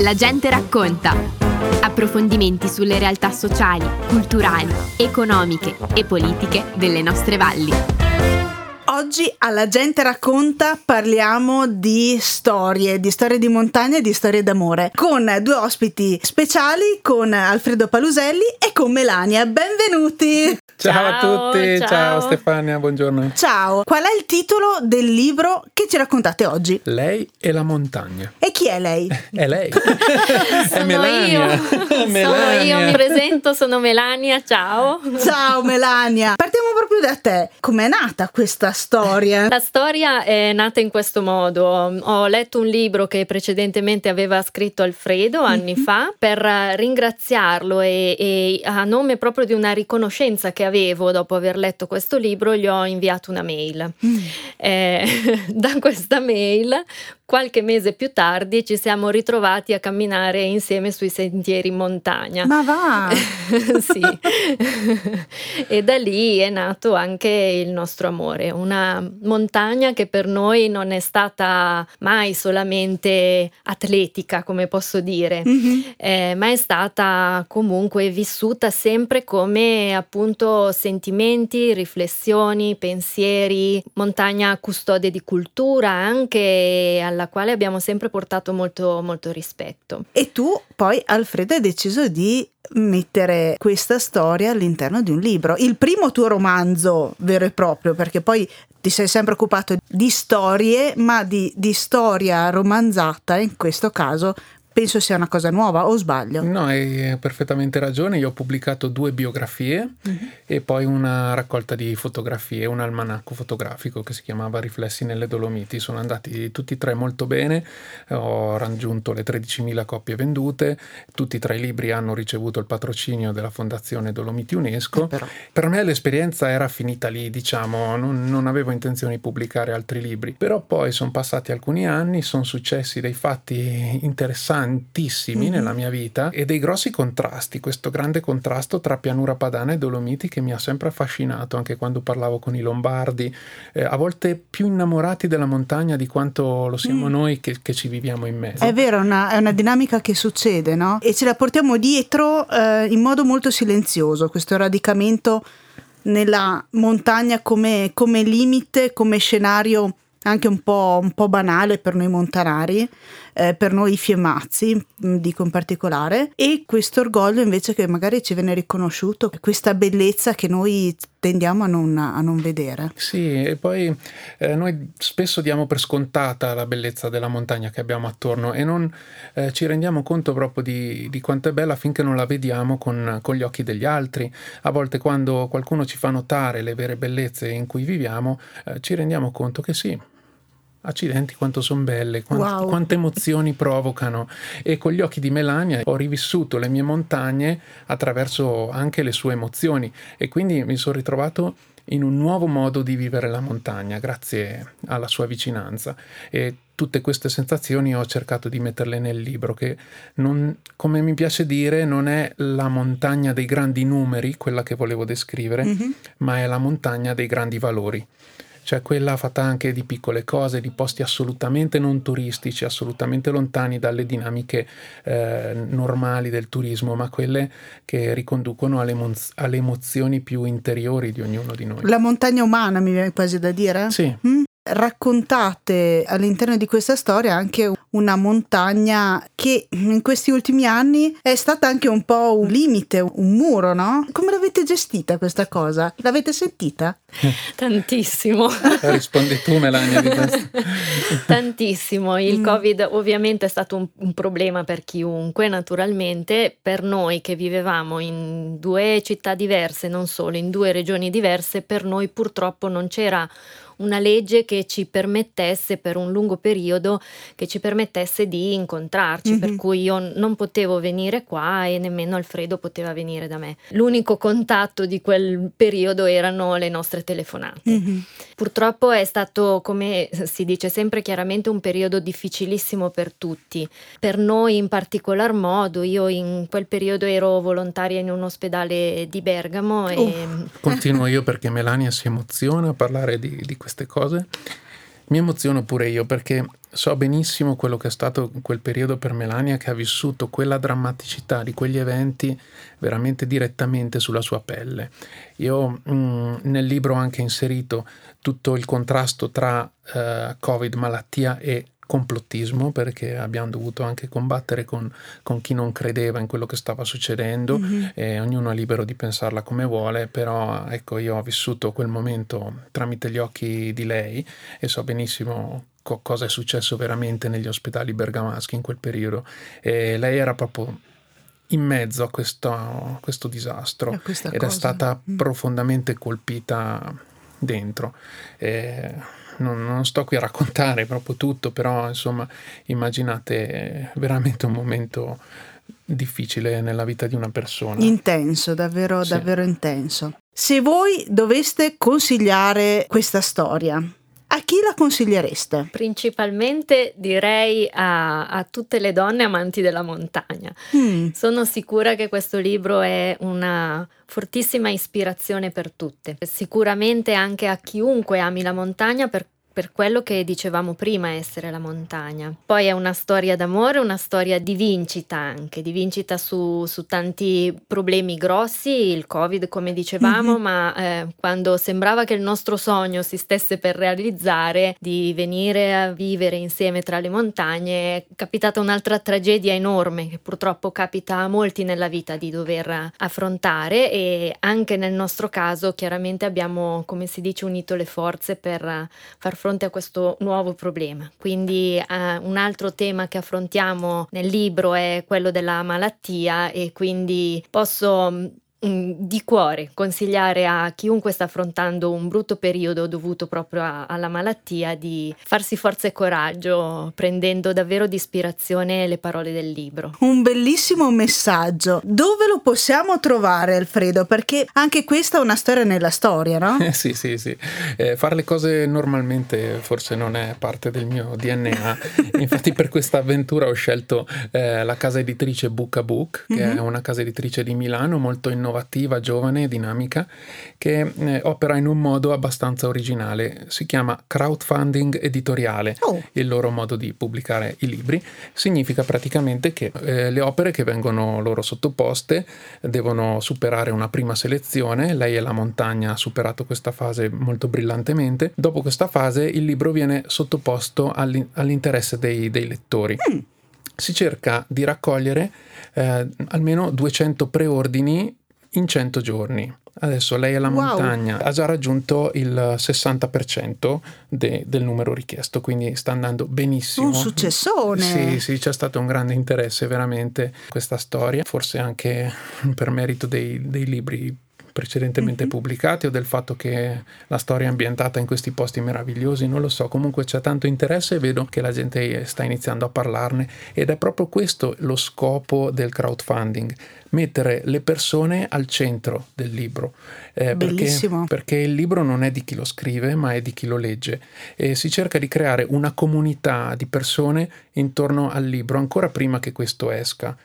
La gente racconta. Approfondimenti sulle realtà sociali, culturali, economiche e politiche delle nostre valli. Oggi alla gente racconta parliamo di storie, di storie di montagna e di storie d'amore, con due ospiti speciali, con Alfredo Paluselli e con Melania. Benvenuti! Ciao, ciao a tutti, ciao. ciao. Stefania, buongiorno. Ciao, qual è il titolo del libro che ci raccontate oggi? Lei e la montagna. E chi è lei? è lei. è Melania. Io. Sono io, mi presento, sono Melania, ciao. Ciao Melania. Partiamo proprio da te. Com'è nata questa storia? La storia è nata in questo modo. Ho letto un libro che precedentemente aveva scritto Alfredo anni mm-hmm. fa per ringraziarlo e, e a nome proprio di una riconoscenza che avevo dopo aver letto questo libro, gli ho inviato una mail. Mm. Eh, da questa mail qualche mese più tardi ci siamo ritrovati a camminare insieme sui sentieri in montagna. Ma va! sì. e da lì è nato anche il nostro amore, una montagna che per noi non è stata mai solamente atletica, come posso dire, mm-hmm. eh, ma è stata comunque vissuta sempre come appunto sentimenti, riflessioni, pensieri, montagna custode di cultura anche alla alla quale abbiamo sempre portato molto, molto rispetto. E tu poi, Alfredo, hai deciso di mettere questa storia all'interno di un libro. Il primo tuo romanzo vero e proprio, perché poi ti sei sempre occupato di storie, ma di, di storia romanzata, in questo caso penso sia una cosa nuova o sbaglio? No, hai perfettamente ragione. Io ho pubblicato due biografie mm-hmm. e poi una raccolta di fotografie, un almanacco fotografico che si chiamava Riflessi nelle Dolomiti. Sono andati tutti e tre molto bene, ho raggiunto le 13.000 copie vendute, tutti e tre i libri hanno ricevuto il patrocinio della Fondazione Dolomiti UNESCO. Eh per me l'esperienza era finita lì, diciamo, non, non avevo intenzione di pubblicare altri libri, però poi sono passati alcuni anni, sono successi dei fatti interessanti tantissimi mm-hmm. nella mia vita e dei grossi contrasti, questo grande contrasto tra pianura padana e Dolomiti che mi ha sempre affascinato anche quando parlavo con i lombardi, eh, a volte più innamorati della montagna di quanto lo siamo mm. noi che, che, ci viviamo in mezzo. È vero, una, è una dinamica che succede, no? E ce la portiamo dietro eh, in modo molto silenzioso, questo radicamento nella montagna come, come limite, come scenario anche un po', un po banale per noi montanari, eh, per noi fiemmazzi, mm, dico in particolare, e questo orgoglio invece che magari ci viene riconosciuto, questa bellezza che noi tendiamo a non, a non vedere. Sì, e poi eh, noi spesso diamo per scontata la bellezza della montagna che abbiamo attorno e non eh, ci rendiamo conto proprio di, di, quanto è bella finché non la vediamo con, con, gli occhi degli altri. A volte quando qualcuno ci fa notare le vere bellezze in cui viviamo, eh, ci rendiamo conto che sì, accidenti quanto sono belle, quant- wow. quante emozioni provocano e con gli occhi di Melania ho rivissuto le mie montagne attraverso anche le sue emozioni e quindi mi sono ritrovato in un nuovo modo di vivere la montagna grazie alla sua vicinanza e tutte queste sensazioni ho cercato di metterle nel libro che non, come mi piace dire non è la montagna dei grandi numeri quella che volevo descrivere mm-hmm. ma è la montagna dei grandi valori cioè quella fatta anche di piccole cose, di posti assolutamente non turistici, assolutamente lontani dalle dinamiche eh, normali del turismo, ma quelle che riconducono alle, mo- alle, emozioni più interiori di ognuno di noi. La montagna umana mi viene quasi da dire? Sì. Mm? Raccontate all'interno di questa storia anche una montagna che in questi ultimi anni è stata anche un po' un limite, un muro, no? Come l'avete gestita questa cosa? L'avete sentita? Tantissimo. Rispondi tu Melania di questo. Tantissimo. Il mm. Covid ovviamente è stato un, un problema per chiunque, naturalmente. Per noi che vivevamo in due città diverse, non solo, in due regioni diverse, per noi purtroppo non c'era una legge che ci permettesse per un lungo periodo, che ci permettesse di incontrarci, mm-hmm. per cui io non potevo venire qua e nemmeno Alfredo poteva venire da me. L'unico contatto di quel periodo erano le nostre telefonate. Mm-hmm. Purtroppo è stato, come si dice sempre chiaramente, un periodo difficilissimo per tutti. Per noi in particolar modo, io in quel periodo ero volontaria in un ospedale di Bergamo. E... Continuo io perché Melania si emoziona a parlare di, di queste cose. mi emoziono pure io perché so benissimo quello che è stato quel periodo per Melania che ha vissuto quella drammaticità di quegli eventi veramente direttamente sulla sua pelle. Io mh, mm, nel libro ho anche inserito tutto il contrasto tra eh, Covid, malattia e complottismo perché abbiamo dovuto anche combattere con, con, chi non credeva in quello che stava succedendo mm-hmm. e ognuno è libero di pensarla come vuole però ecco io ho vissuto quel momento tramite gli occhi di lei e so benissimo co- cosa è successo veramente negli ospedali bergamaschi in quel periodo e lei era proprio in mezzo a questo, a questo disastro ed cosa. è stata mm. profondamente colpita dentro e non, non, sto qui a raccontare proprio tutto, però insomma immaginate veramente un momento difficile nella vita di una persona. Intenso, davvero, sì. davvero intenso. Se voi doveste consigliare questa storia, a chi la consigliereste? Principalmente direi a, a tutte le donne amanti della montagna. Mm. Sono sicura che questo libro è una fortissima ispirazione per tutte, sicuramente anche a chiunque ami la montagna per per quello che dicevamo prima essere la montagna. Poi è una storia d'amore, una storia di vincita anche, di vincita su, su tanti problemi grossi, il Covid come dicevamo, mm-hmm. ma eh, quando sembrava che il nostro sogno si stesse per realizzare di venire a vivere insieme tra le montagne, è capitata un'altra tragedia enorme che purtroppo capita a molti nella vita di dover affrontare e anche nel nostro caso chiaramente abbiamo, come si dice, unito le forze per far fronte fronte a questo nuovo problema. Quindi eh, un altro tema che affrontiamo nel libro è quello della malattia e quindi posso Mm, di cuore consigliare a chiunque sta affrontando un brutto periodo dovuto proprio a, alla malattia di farsi forza e coraggio prendendo davvero di ispirazione le parole del libro. Un bellissimo messaggio. Dove lo possiamo trovare Alfredo? Perché anche questa è una storia nella storia, no? Eh, sì, sì, sì. Eh, fare le cose normalmente forse non è parte del mio DNA. Infatti per questa avventura ho scelto eh, la casa editrice Book a Book, che mm-hmm. è una casa editrice di Milano molto innovativa innovativa, giovane e dinamica che eh, opera in un modo abbastanza originale. Si chiama crowdfunding editoriale, oh. il loro modo di pubblicare i libri. Significa praticamente che eh, le opere che vengono loro sottoposte devono superare una prima selezione. Lei e la montagna ha superato questa fase molto brillantemente. Dopo questa fase il libro viene sottoposto all'interesse dei, dei lettori. Mm. Si cerca di raccogliere eh, almeno 200 preordini in 100 giorni. Adesso lei è la wow. montagna ha già raggiunto il 60% de, del numero richiesto, quindi sta andando benissimo. Un successone! Sì, sì, c'è stato un grande interesse veramente questa storia, forse anche per merito dei, dei libri precedentemente mm-hmm. pubblicati o del fatto che la storia è ambientata in questi posti meravigliosi, non lo so, comunque c'è tanto interesse e vedo che la gente sta iniziando a parlarne ed è proprio questo lo scopo del crowdfunding, mettere le persone al centro del libro, eh, perché, perché il libro non è di chi lo scrive ma è di chi lo legge e si cerca di creare una comunità di persone intorno al libro ancora prima che questo esca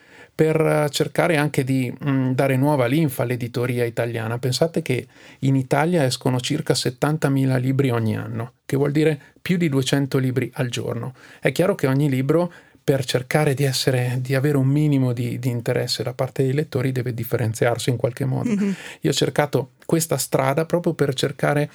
per cercare anche di mh, mm, dare nuova linfa all'editoria italiana. Pensate che in Italia escono circa 70.000 libri ogni anno, che vuol dire più di 200 libri al giorno. È chiaro che ogni libro per cercare di, essere, di avere un minimo di, di, interesse da parte dei lettori deve differenziarsi in qualche modo. Mm-hmm. Io ho cercato questa strada proprio per cercare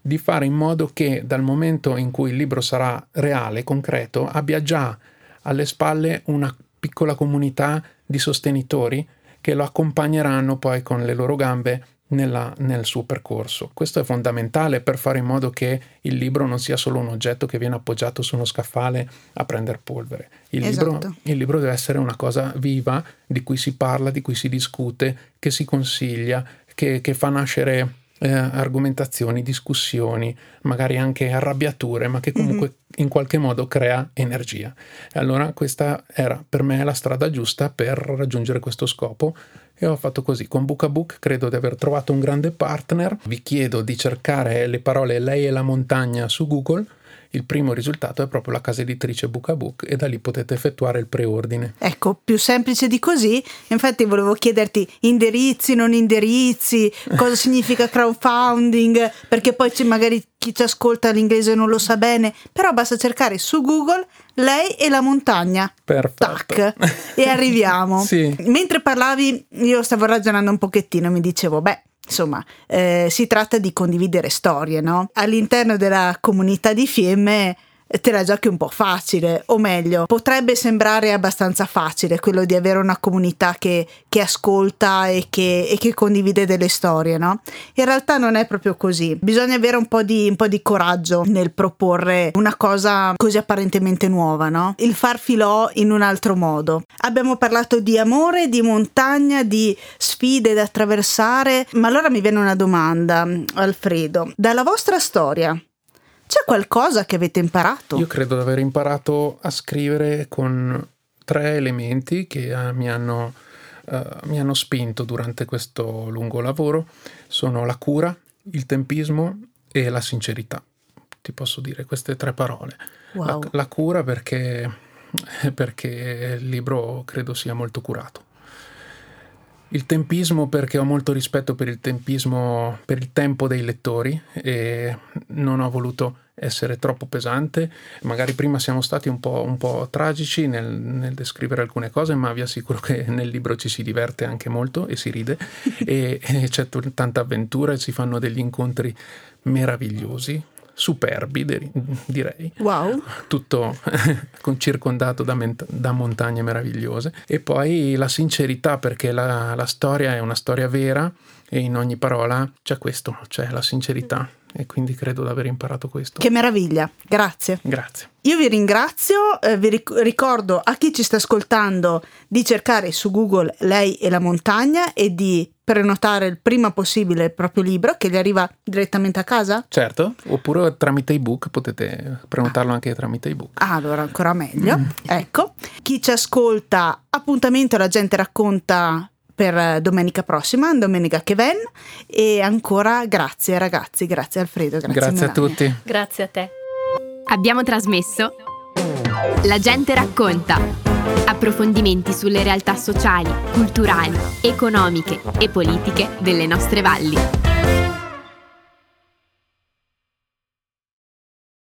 di fare in modo che dal momento in cui il libro sarà reale, concreto, abbia già alle spalle una piccola comunità di sostenitori che lo accompagneranno poi con le loro gambe nella, nel suo percorso. Questo è fondamentale per fare in modo che il libro non sia solo un oggetto che viene appoggiato su uno scaffale a prendere polvere. Il, esatto. libro, il libro deve essere una cosa viva di cui si parla, di cui si discute, che si consiglia, che, che fa nascere eh, argomentazioni, discussioni, magari anche arrabbiature, ma che comunque mm-hmm. in qualche modo crea energia. E allora questa era per me la strada giusta per raggiungere questo scopo e ho fatto così. Con Book a Book credo di aver trovato un grande partner. Vi chiedo di cercare le parole Lei e la montagna su Google il primo risultato è proprio la casa editrice Bookabook e da lì potete effettuare il preordine. Ecco, più semplice di così. Infatti volevo chiederti indirizzi, non indirizzi, cosa significa crowdfunding, perché poi magari chi ci ascolta l'inglese non lo sa bene, però basta cercare su Google lei e la montagna. Perfetto. Tac, e arriviamo. sì. Mentre parlavi io stavo ragionando un pochettino, mi dicevo, beh, Insomma, eh, si tratta di condividere storie, no? All'interno della comunità di Fiemme te la giochi un po' facile, o meglio, potrebbe sembrare abbastanza facile quello di avere una comunità che, che ascolta e che, e che, condivide delle storie, no? In realtà non è proprio così. Bisogna avere un po, di, un po' di coraggio nel proporre una cosa così apparentemente nuova, no? Il far filò in un altro modo. Abbiamo parlato di amore, di montagna, di sfide da attraversare, ma allora mi viene una domanda, Alfredo. Dalla vostra storia, c'è qualcosa che avete imparato? Io credo di aver imparato a scrivere con tre elementi che uh, mi, hanno, uh, mi hanno spinto durante questo lungo lavoro. Sono la cura, il tempismo e la sincerità. Ti posso dire queste tre parole. Wow. La, la, cura perché, perché il libro credo sia molto curato il tempismo perché ho molto rispetto per il tempismo, per il tempo dei lettori e non ho voluto essere troppo pesante. Magari prima siamo stati un po', un po tragici nel, nel, descrivere alcune cose, ma vi assicuro che nel libro ci si diverte anche molto e si ride e, e c'è t- tanta avventura e si fanno degli incontri meravigliosi superbi, direi. Wow. Tutto circondato da, ment- da, montagne meravigliose. E poi la sincerità, perché la, la storia è una storia vera e in ogni parola c'è questo, c'è la sincerità e quindi credo di aver imparato questo. Che meraviglia, grazie. Grazie. Io vi ringrazio, eh, vi ric- ricordo a chi ci sta ascoltando di cercare su Google Lei e la montagna e di prenotare il prima possibile il proprio libro che gli arriva direttamente a casa? Certo, oppure tramite ebook, potete prenotarlo ah. anche tramite ebook. Ah, allora ancora meglio. Mm. Ecco, chi ci ascolta, appuntamento la gente racconta per domenica prossima, domenica che ven e ancora grazie ragazzi, grazie Alfredo, grazie, grazie a tutti. Grazie a te. Abbiamo trasmesso La gente racconta. Approfondimenti sulle realtà sociali, culturali, economiche e politiche delle nostre valli.